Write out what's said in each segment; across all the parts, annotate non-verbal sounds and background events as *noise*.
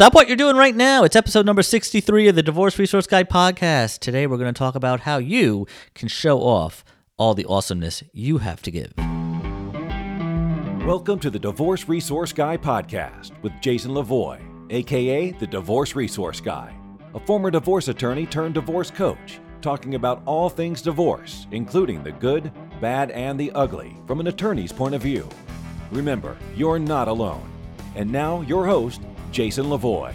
Stop what you're doing right now. It's episode number 63 of the Divorce Resource Guy podcast. Today, we're going to talk about how you can show off all the awesomeness you have to give. Welcome to the Divorce Resource Guy podcast with Jason Lavoie, aka the Divorce Resource Guy, a former divorce attorney turned divorce coach, talking about all things divorce, including the good, bad, and the ugly from an attorney's point of view. Remember, you're not alone. And now, your host, Jason Lavoie.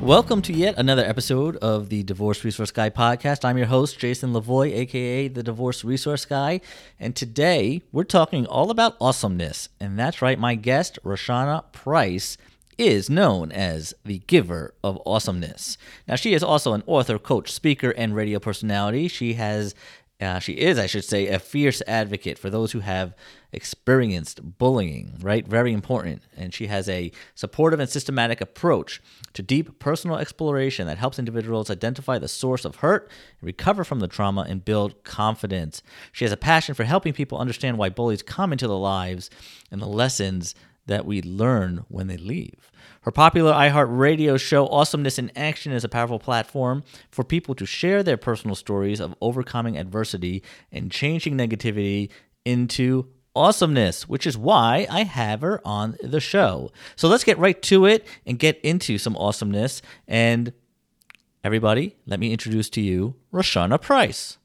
Welcome to yet another episode of the Divorce Resource Guy podcast. I'm your host, Jason Lavoie, aka the Divorce Resource Guy. And today we're talking all about awesomeness. And that's right, my guest, Raushwana Price, is known as the giver of awesomeness. Now, she is also an author, coach, speaker, and radio personality. She has uh, she is, I should say, a fierce advocate for those who have experienced bullying, right? Very important. And she has a supportive and systematic approach to deep personal exploration that helps individuals identify the source of hurt, recover from the trauma, and build confidence. She has a passion for helping people understand why bullies come into their lives and the lessons that we learn when they leave. Her popular iHeartRadio show, Awesomeness in Action, is a powerful platform for people to share their personal stories of overcoming adversity and changing negativity into awesomeness, which is why I have her on the show. So let's get right to it and get into some awesomeness. And everybody, let me introduce to you Raushwana Price.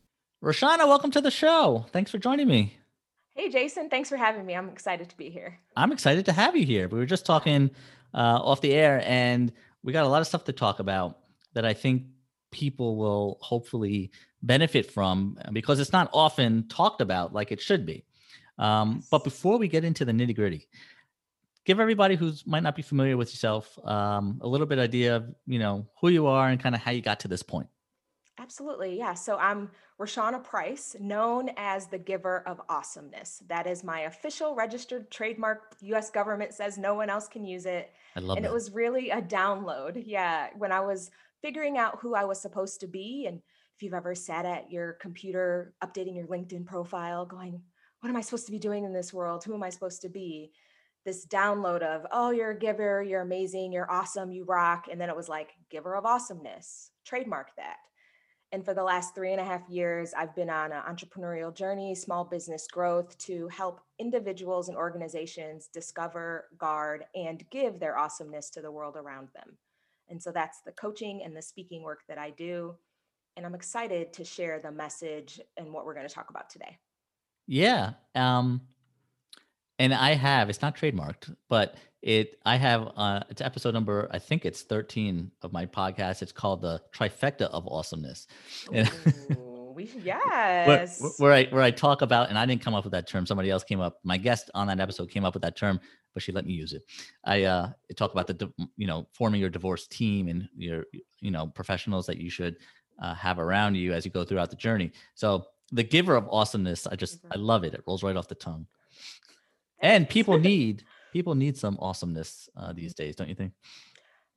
Raushwana, welcome to the show. Thanks for joining me. Hey, Jason. Thanks for having me. I'm excited to be here. I'm excited to have you here. We were just talking uh, off the air, and we got a lot of stuff to talk about that I think people will hopefully benefit from because it's not often talked about like it should be. Um, but before we get into the nitty gritty, give everybody who's might not be familiar with yourself um, a little bit idea of you know who you are and kind of how you got to this point. Absolutely. Yeah. So I'm Raushwana Price, known as the giver of awesomeness. That is my official registered trademark. US government says no one else can use it. I love and that. it was really a download. Yeah. When I was figuring out who I was supposed to be. And if you've ever sat at your computer updating your LinkedIn profile, going, what am I supposed to be doing in this world? Who am I supposed to be? This download of, oh, you're a giver, you're amazing, you're awesome, you rock. And then it was like, giver of awesomeness, trademark that. And for the last three and a half years, I've been on an entrepreneurial journey, small business growth to help individuals and organizations discover, guard, and give their awesomeness to the world around them. And so that's the coaching and the speaking work that I do. And I'm excited to share the message and what we're going to talk about today. Yeah. Um, and I have, it's not trademarked, but it, I have, uh, it's episode number, I think it's 13 of my podcast. It's called the trifecta of awesomeness. Ooh, we, *laughs* where, yes. where I, where I talk about, and I didn't come up with that term. Somebody else came up, my guest on that episode came up with that term, but she let me use it. I, uh, talk about the, you know, forming your divorce team and your, you know, professionals that you should uh, have around you as you go throughout the journey. So the giver of awesomeness, I just, I Mhm. love it. It rolls right off the tongue and *laughs* people need people need some awesomeness uh, these days don't you think?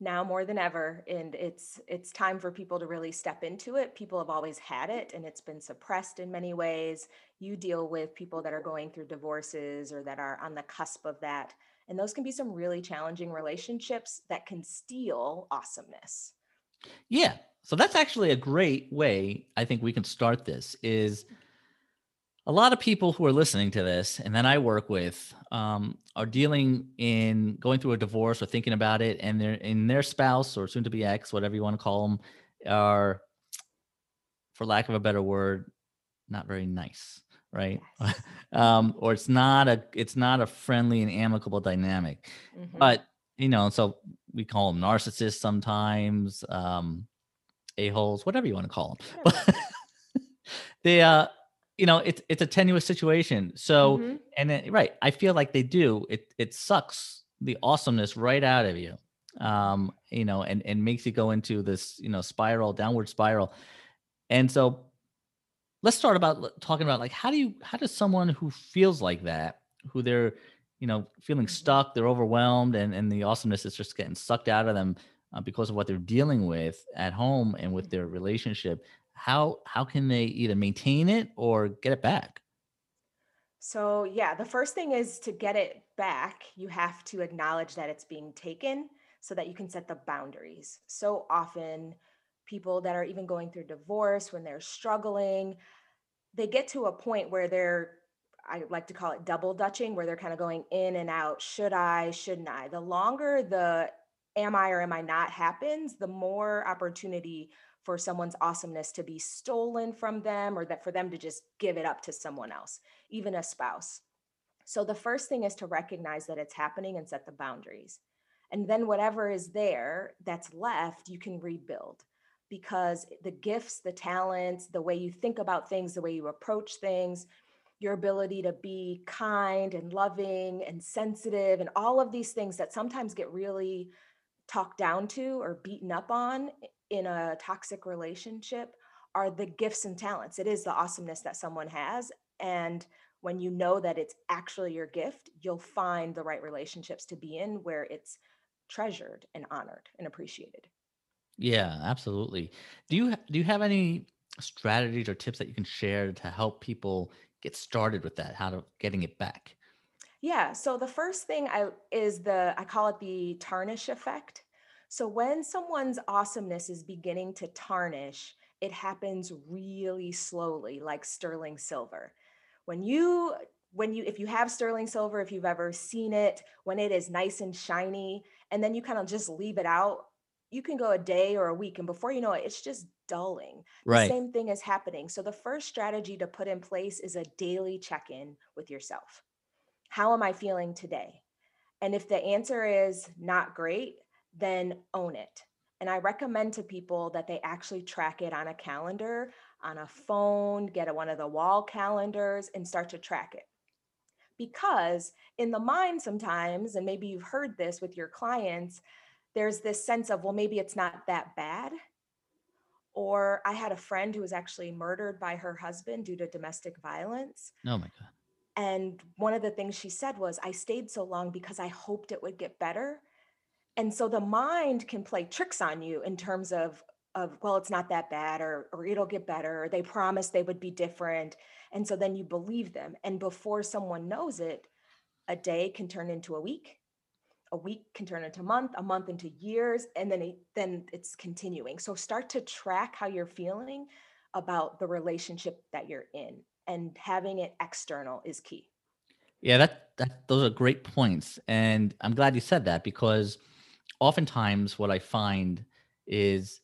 Now more than ever and it's it's time for people to really step into it. People have always had it and it's been suppressed in many ways. You deal with people that are going through divorces or that are on the cusp of that and those can be some really challenging relationships that can steal awesomeness. Yeah so that's actually a great way i think we can start this is a lot of people who are listening to this and that i work with um, are dealing in going through a divorce or thinking about it and their in their spouse or soon to be ex whatever you want to call them are for lack of a better word not very nice right Yes. *laughs* um, or it's not a it's not a friendly and amicable dynamic Mhm. but you know so we call them narcissists sometimes um a-holes whatever you want to call them *laughs* but they uh you know it's it's a tenuous situation so Mhm. and it, right i feel like they do it it sucks the awesomeness right out of you um you know and and makes you go into this you know spiral downward spiral and so let's start about talking about like how do you how does someone who feels like that who they're you know feeling Mhm. stuck they're overwhelmed and and the awesomeness is just getting sucked out of them uh, because of what they're dealing with at home and with their relationship how how can they either maintain it or get it back So, yeah, the first thing is to get it back, you have to acknowledge that it's being taken so that you can set the boundaries. So often, people that are even going through divorce, when they're struggling, they get to a point where they're, I like to call it double dutching, where they're kind of going in and out. Should I, shouldn't I? The longer the am I or am I not happens, the more opportunity for someone's awesomeness to be stolen from them or that for them to just give it up to someone else, even a spouse. So the first thing is to recognize that it's happening and set the boundaries. And then whatever is there that's left, you can rebuild because the gifts, the talents, the way you think about things, the way you approach things, your ability to be kind and loving and sensitive, and all of these things that sometimes get really talked down to or beaten up on in a toxic relationship are the gifts and talents. It is the awesomeness that someone has. And when you know that it's actually your gift, you'll find the right relationships to be in where it's treasured and honored and appreciated. Yeah, absolutely. Do you do you have any strategies or tips that you can share to help people get started with that, how to getting it back? Yeah. So the first thing I is the I call it the tarnish effect. So when someone's awesomeness is beginning to tarnish, it happens really slowly, like sterling silver. When you when you if you have sterling silver, if you've ever seen it, when it is nice and shiny, and then you kind of just leave it out, you can go a day or a week, and before you know it, it's just dulling. The Right. same thing is happening. So the first strategy to put in place is a daily check-in with yourself. How am I feeling today? And if the answer is not great, then own it. And I recommend to people that they actually track it on a calendar, on a phone, get a, one of the wall calendars and start to track it. Because in the mind, sometimes, and maybe you've heard this with your clients, there's this sense of, well, maybe it's not that bad. Or I had a friend who was actually murdered by her husband due to domestic violence. Oh my God. And one of the things she said was, I stayed so long because I hoped it would get better. And so the mind can play tricks on you in terms of, of well, it's not that bad, or, or it'll get better, or they promised they would be different. And so then you believe them. And before someone knows it, a day can turn into a week, a week can turn into a month, a month into years, and then it, then it's continuing. So start to track how you're feeling about the relationship that you're in, and having it external is key. Yeah, that that those are great points, and I'm glad you said that because oftentimes what I find is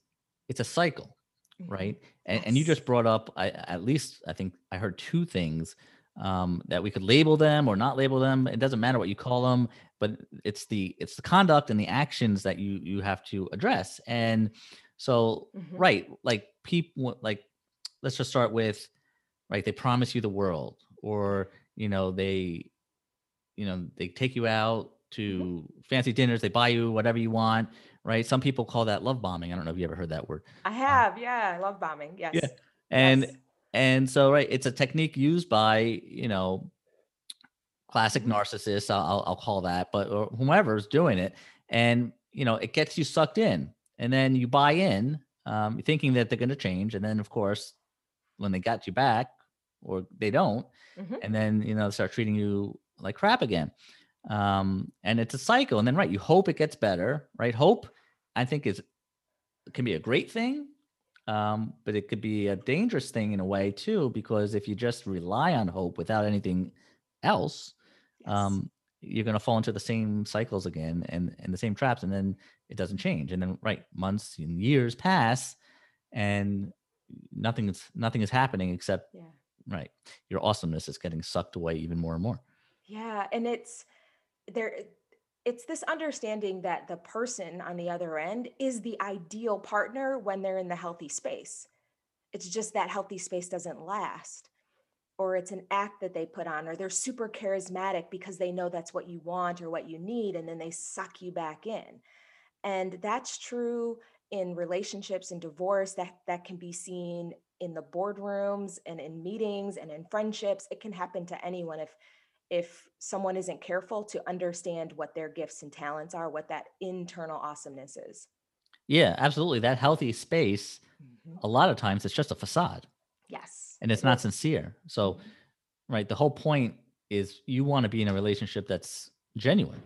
it's a cycle, Mhm. right? And, and you just brought up, I, at least I think I heard two things um, that we could label them or not label them. It doesn't matter what you call them, but it's the it's the conduct and the actions that you you have to address. And so, Mhm. right, like people, like let's just start with right. They promise you the world, or you know they you know, they take you out Mhm. to fancy dinners, they buy you whatever you want, right? Some people call that love bombing. I don't know if you ever heard that word. I Uh, have, yeah, I love bombing. Yes. yeah. And Yes. and so right, it's a technique used by, you know, classic Mhm. narcissists, I'll I'll, call that, but or whomever's doing it. And you know, it gets you sucked in. And then you buy in, um, thinking that they're gonna change. And then of course, when they got you back, or they don't, Mhm. and then you know, start treating you like crap again um and it's a cycle and then right you hope it gets better right hope i think is can be a great thing um but it could be a dangerous thing in a way too because if you just rely on hope without anything else Yes. um you're going to fall into the same cycles again and and the same traps and then it doesn't change and then right months and years pass and nothing is nothing is happening except Yeah. right your awesomeness is getting sucked away even more and more Yeah, and it's there it's this understanding that the person on the other end is the ideal partner when they're in the healthy space. It's just that healthy space doesn't last. Or it's an act that they put on, or they're super charismatic because they know that's what you want or what you need, and then they suck you back in. and that's true in relationships and divorce that that can be seen in the boardrooms and in meetings and in friendships it can happen to anyone if if someone isn't careful to understand what their gifts and talents are what that internal awesomeness is yeah absolutely that healthy space Mhm. a lot of times it's just a facade yes and it's not sincere. So, Mhm. right, the whole point is you want to be in a relationship that's genuine.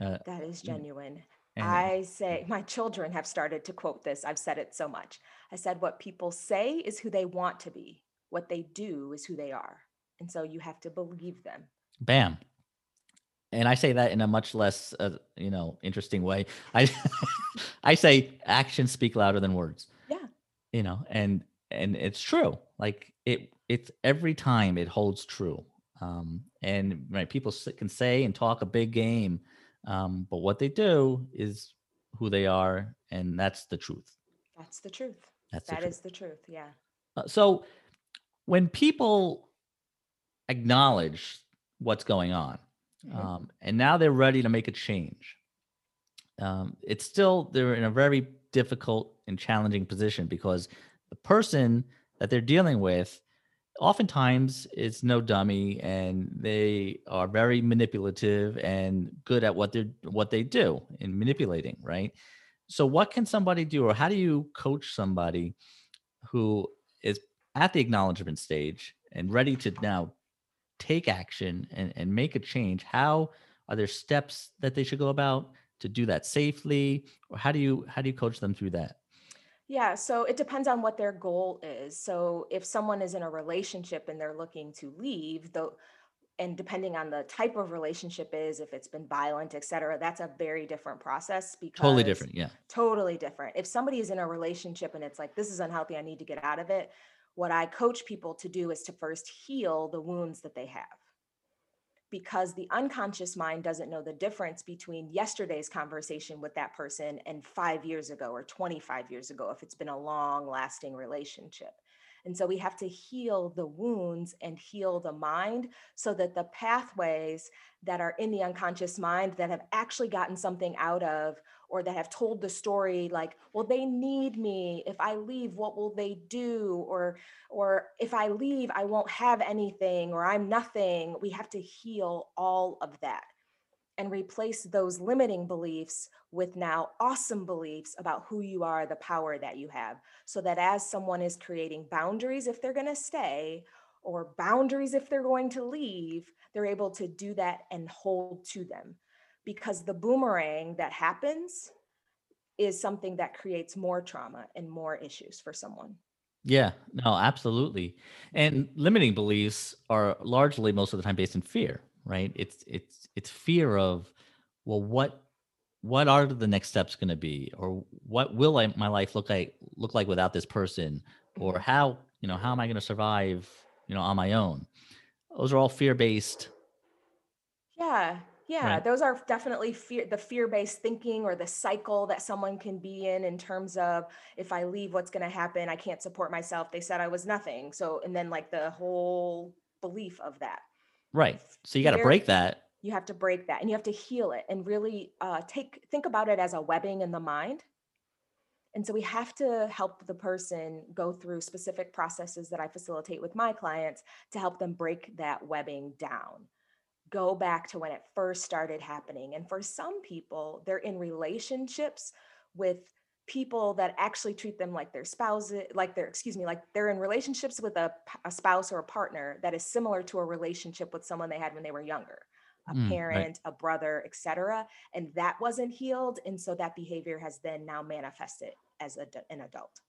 Uh, that is genuine. And I say, my children have started to quote this. I've said it so much. I said, what people say is who they want to be, what they do is who they are. And so you have to believe them. Bam. And I say that in a much less, uh, you know, interesting way. I, *laughs* I say actions speak louder than words. Yeah. You know, and and it's true. Like it, it's every time it holds true. Um, and right, people can say and talk a big game, um, but what they do is who they are, and that's the truth. That's the truth. That's that the is the truth. Yeah. Uh, so when people acknowledge what's going on, mm-hmm. um, and now they're ready to make a change, um, it's still they're in a very difficult and challenging position because the person that they're dealing with oftentimes it's no dummy and they are very manipulative and good at what they're what they do in manipulating right? So what can somebody do or how do you coach somebody who is at the acknowledgement stage and ready to now take action and, and make a change how are there steps that they should go about to do that safely? Or how do you how do you coach them through that? Yeah, so it depends on what their goal is. So if someone is in a relationship and they're looking to leave, though and depending on the type of relationship is if it's been violent et cetera that's a very different process because totally different yeah. totally different. If somebody is in a relationship and it's like this is unhealthy i need to get out of it what i coach people to do is to first heal the wounds that they have because the unconscious mind doesn't know the difference between yesterday's conversation with that person and five years ago or 25 years ago if it's been a long lasting relationship. And so we have to heal the wounds and heal the mind so that the pathways that are in the unconscious mind that have actually gotten something out of or that have told the story like well they need me if i leave what will they do or or if i leave i won't have anything or i'm nothing we have to heal all of that and replace those limiting beliefs with now awesome beliefs about who you are, the power that you have. So that as someone is creating boundaries, if they're going to stay, or boundaries if they're going to leave, they're able to do that and hold to them. Because the boomerang that happens is something that creates more trauma and more issues for someone. Yeah, no, absolutely. And limiting beliefs are largely most of the time based in fear, right? It's it's it's fear of well what what are the next steps going to be or what will I, my life look like look like without this person or mm-hmm. how you know how am i going to survive you know on my own those are all fear based yeah yeah right. those are definitely fear the fear based thinking or the cycle that someone can be in in terms of if i leave what's going to happen? I can't support myself. They said i was nothing. So and then like the whole belief of that. Right. So you got to break that. you have to break that and you have to heal it and really uh, take think about it as a webbing in the mind. And so we have to help the person go through specific processes that i facilitate with my clients to help them break that webbing down go back to when it first started happening and for some people they're in relationships with people that actually treat them like their spouse like they're excuse me like they're in relationships with a, a spouse or a partner that is similar to a relationship with someone they had when they were younger a mm, parent, right. a brother, etc. And that wasn't healed. And so that behavior has then now manifested as a, an adult.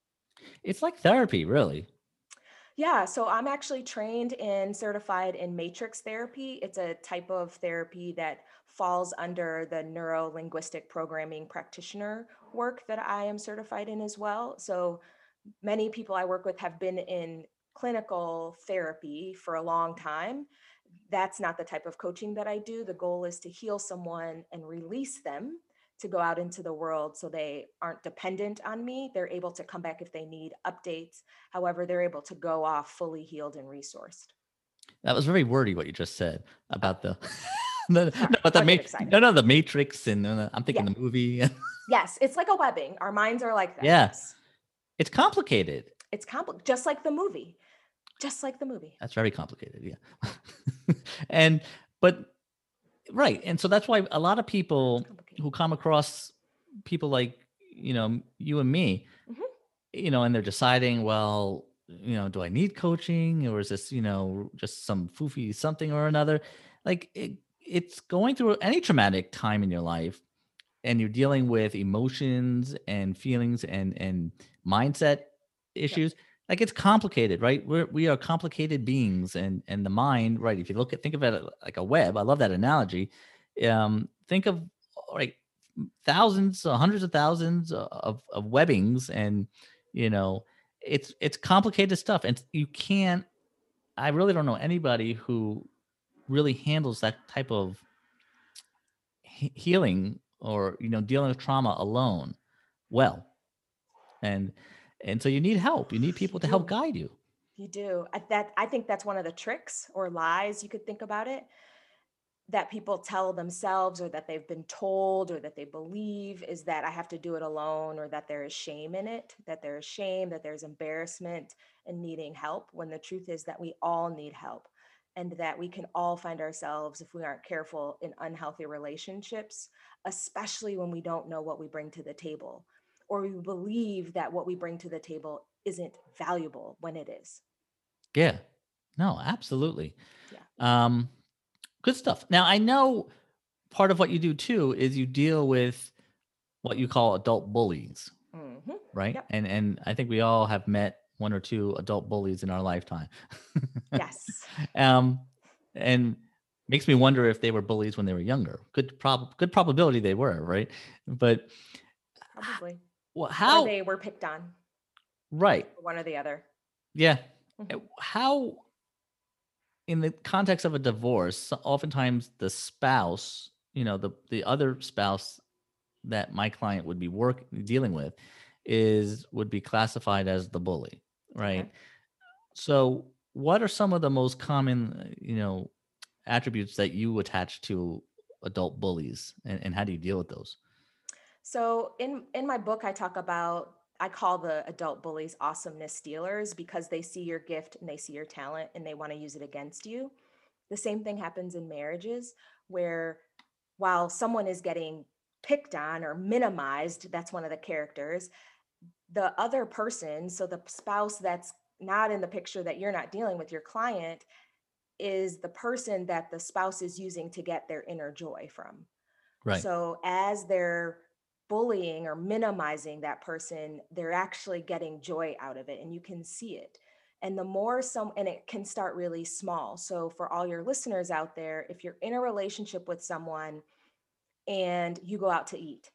It's like therapy, really. Yeah, so I'm actually trained and certified in matrix therapy. It's a type of therapy that falls under the neuro linguistic programming practitioner work that I am certified in as well. So many people I work with have been in clinical therapy for a long time that's not the type of coaching that I do. The goal is to heal someone and release them to go out into the world so they aren't dependent on me. They're able to come back if they need updates. However, they're able to go off fully healed and resourced. That was very wordy what you just said about the *laughs* no, no, but the ma- no, no, the Matrix, and uh, I'm thinking yeah. the movie. *laughs* yes, it's like a webbing. Our minds are like that. Yes, it's complicated. It's complicated, just like the movie just like the movie. That's very complicated. Yeah. *laughs* and, but, right. And so that's why a lot of people who come across people like, you know, you and me, mm-hmm. you know, and they're deciding, well, you know, do I need coaching or is this, you know, just some foofy something or another? Like it, it's going through any traumatic time in your life and you're dealing with emotions and feelings and and mindset issues like it's complicated right we're we are complicated beings and and the mind right if you look at think of it like a web i love that analogy um think of like thousands hundreds of thousands of, of webbings and you know it's it's complicated stuff and you can't i really don't know anybody who really handles that type of he- healing or you know dealing with trauma alone well. And and so you need help. You need people to help guide you. You do. I, that i think that's one of the tricks or lies you could think about it that people tell themselves or that they've been told or that they believe is that I have to do it alone or that there is shame in it, that there is shame, that there's embarrassment in needing help, when the truth is that we all need help and that we can all find ourselves, if we aren't careful, in unhealthy relationships, especially when we don't know what we bring to the table or we believe that what we bring to the table isn't valuable when it is. Yeah. No, absolutely. Yeah. Um, good stuff. Now, I know part of what you do too is you deal with what you call adult bullies, mm-hmm. right? Yep. And and I think we all have met one or two adult bullies in our lifetime. yes. *laughs* Um, and makes me wonder if they were bullies when they were younger. Good prob good probability they were, right? But probably. Well, how or they were picked on. Right. One or the other. Yeah. Mm-hmm. How in the context of a divorce, oftentimes the spouse, you know, the the other spouse that my client would be work dealing with is would be classified as the bully, right? Okay. So, what are some of the most common, uh, you know, attributes that you attach to adult bullies, and, and how do you deal with those? So, in in my book, I talk about I call the adult bullies awesomeness stealers because they see your gift and they see your talent and they want to use it against you. The same thing happens in marriages where while someone is getting picked on or minimized, that's one of the characters, the other person, so the spouse that's not in the picture that you're not dealing with, your client, is the person that the spouse is using to get their inner joy from. Right. So as they're bullying or minimizing that person, they're actually getting joy out of it and you can see it. And the more some, and it can start really small. So, for all your listeners out there, if you're in a relationship with someone and you go out to eat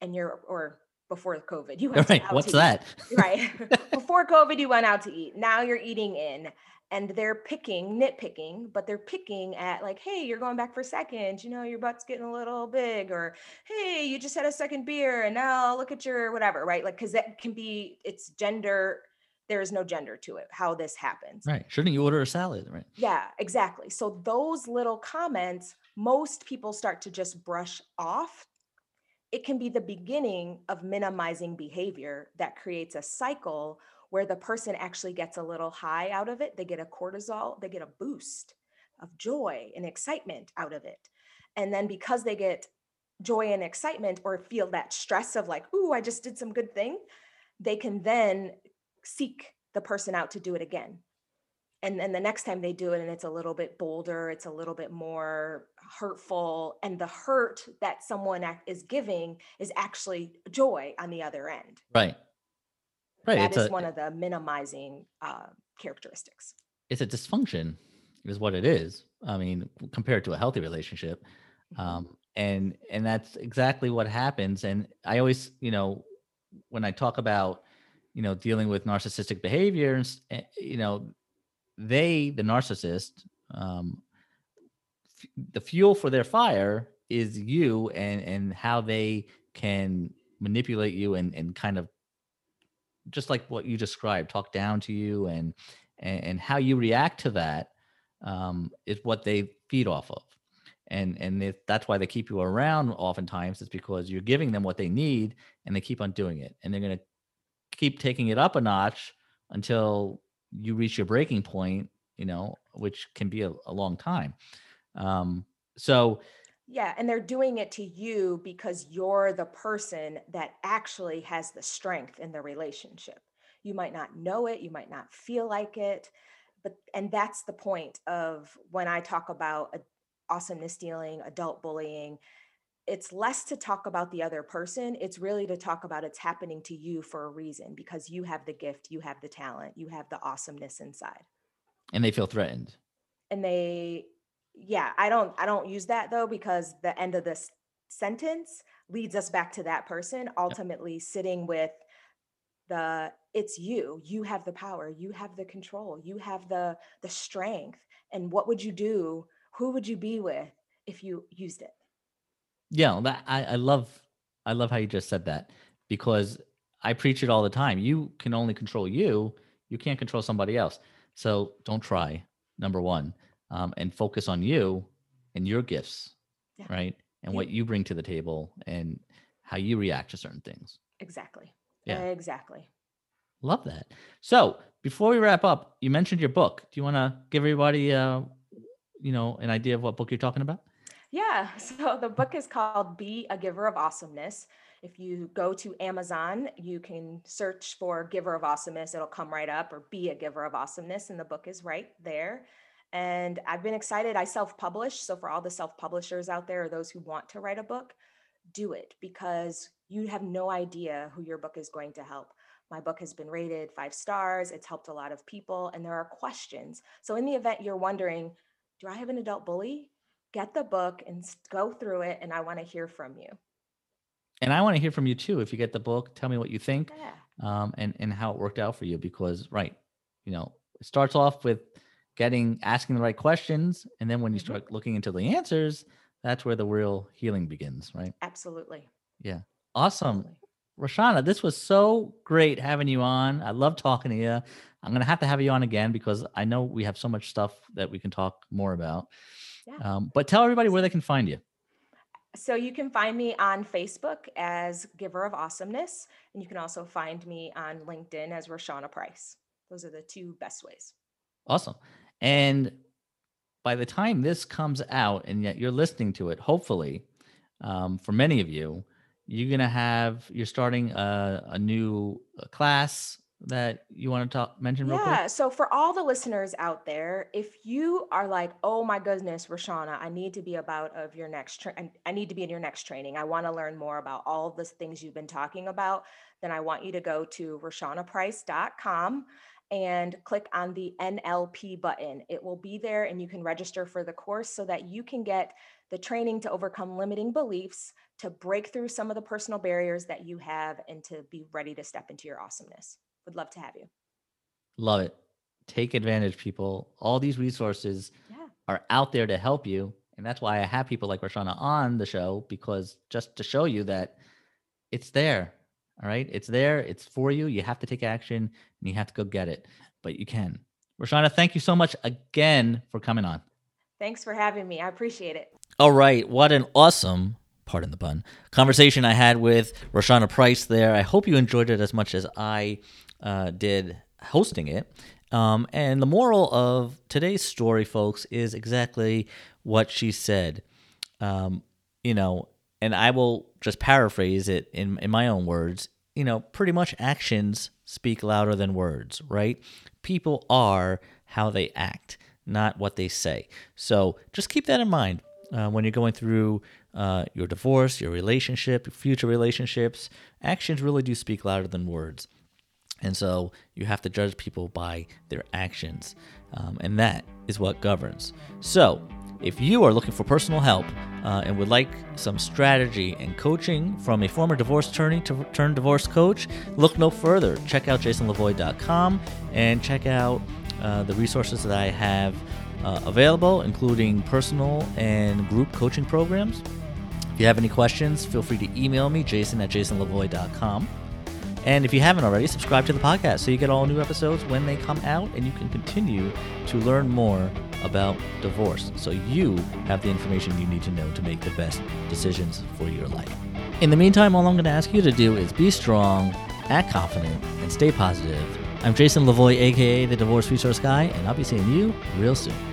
and you're, or before COVID, you went right. What's *laughs* that? Eat, right. *laughs* before COVID, you went out to eat. Now you're eating in and they're picking, nitpicking, but they're picking at like, hey, you're going back for seconds, you know, your butt's getting a little big, or hey, you just had a second beer and now look at your whatever, right? Like, because that can be, it's gender, there is no gender to it, how this happens. Right. Shouldn't you order a salad? Right. Yeah, exactly. So those little comments, most people start to just brush off. It can be the beginning of minimizing behavior that creates a cycle where the person actually gets a little high out of it. They get a cortisol, they get a boost of joy and excitement out of it. And then because they get joy and excitement or feel that stress of like, ooh, I just did some good thing, they can then seek the person out to do it again. And then the next time they do it and it's a little bit bolder, it's a little bit more hurtful. And the hurt that someone is giving is actually joy on the other end. Right. Right. That is a, one of the minimizing uh, characteristics. It's a dysfunction, is what it is. I mean, compared to a healthy relationship, mm-hmm. um, and and that's exactly what happens. And I always, you know, when I talk about, you know, dealing with narcissistic behaviors, eh, you know, they, the narcissist, um, f- the fuel for their fire is you and and how they can manipulate you and and kind of just like what you described, talk down to you and and, and how you react to that um, is what they feed off of. And and if that's why they keep you around oftentimes is because you're giving them what they need and they keep on doing it. And they're gonna keep taking it up a notch until you reach your breaking point, you know, which can be a, a long time. Um, so yeah, and they're doing it to you because you're the person that actually has the strength in the relationship. You might not know it, you might not feel like it, but and that's the point of when I talk about awesomeness dealing, adult bullying, it's less to talk about the other person it's really to talk about it's happening to you for a reason because you have the gift you have the talent you have the awesomeness inside. And they feel threatened. And they yeah i don't i don't use that though because the end of this sentence leads us back to that person ultimately yep. sitting with the it's you you have the power you have the control you have the the strength and what would you do who would you be with if you used it yeah that i i love i love how you just said that because i preach it all the time. You can only control you. You can't control somebody else. So don't try number one um, and focus on you and your gifts yeah. right and yeah. what you bring to the table and how you react to certain things. Exactly. Yeah. Exactly. Love that. So before we wrap up you mentioned your book. Do you want to give everybody uh you know an idea of what book you're talking about yeah *laughs* so the book is called be a giver of awesomeness if you go to Amazon, you can search for Giver of Awesomeness. It'll come right up, or Be a Giver of Awesomeness, and the book is right there. And I've been excited. I self publish. So, for all the self publishers out there or those who want to write a book, do it because you have no idea who your book is going to help. My book has been rated five stars. It's helped a lot of people, and there are questions. So, in the event you're wondering, do I have an adult bully? Get the book and go through it, and I want to hear from you and I want to hear from you too. If you get the book, tell me what you think, yeah. um, and and how it worked out for you. Because right, you know, it starts off with getting asking the right questions, and then when you mm-hmm. start looking into the answers, that's where the real healing begins. Right? Absolutely. Yeah. Awesome. Absolutely. Raushwana, this was so great having you on. I love talking to you. I'm gonna have to have you on again because I know we have so much stuff that we can talk more about. Yeah. Um, but tell everybody where they can find you. So you can find me on Facebook as Giver of Awesomeness, and you can also find me on LinkedIn as Raushwana Price. Those are the two best ways. Awesome. And by the time this comes out and yet you're listening to it, hopefully, um, for many of you, you're gonna have you're starting a, a new class that you want to talk mention real yeah, quick? so for all the listeners out there, if you are like, oh my goodness, Raushwana, I need to be about of your next tra- I need to be in your next training. I want to learn more about all the things you've been talking about. Then I want you to go to RaushwanaPrice.com and click on the NLP button. It will be there and you can register for the course so that you can get the training to overcome limiting beliefs, to break through some of the personal barriers that you have, and to be ready to step into your awesomeness. Would love to have you. Love it. Take advantage, people. All these resources yeah. are out there to help you. And that's why I have people like Raushwana on the show because just to show you that it's there. All right. It's there. It's for you. You have to take action and you have to go get it, but you can. Raushwana, thank you so much again for coming on. Thanks for having me. I appreciate it. All right. What an awesome pardon the pun, conversation I had with Raushwana Price there. I hope you enjoyed it as much as I uh, did hosting it. Um, and the moral of today's story, folks, is exactly what she said. Um, you know, and I will just paraphrase it in, in my own words. You know, pretty much actions speak louder than words, right? People are how they act, not what they say. So just keep that in mind uh, when you're going through uh, your divorce, your relationship, future relationships. Actions really do speak louder than words. And so you have to judge people by their actions. Um, and that is what governs. So, if you are looking for personal help uh, and would like some strategy and coaching from a former divorce attorney to turn divorce coach, look no further. Check out jasonlavoie.com and check out uh, the resources that I have uh, available, including personal and group coaching programs. If you have any questions, feel free to email me, jason at jasonlavoie.com. And if you haven't already, subscribe to the podcast so you get all new episodes when they come out and you can continue to learn more about divorce so you have the information you need to know to make the best decisions for your life. In the meantime, all I'm going to ask you to do is be strong, act confident, and stay positive. I'm Jason Lavoie, aka the Divorce Resource Guy, and I'll be seeing you real soon.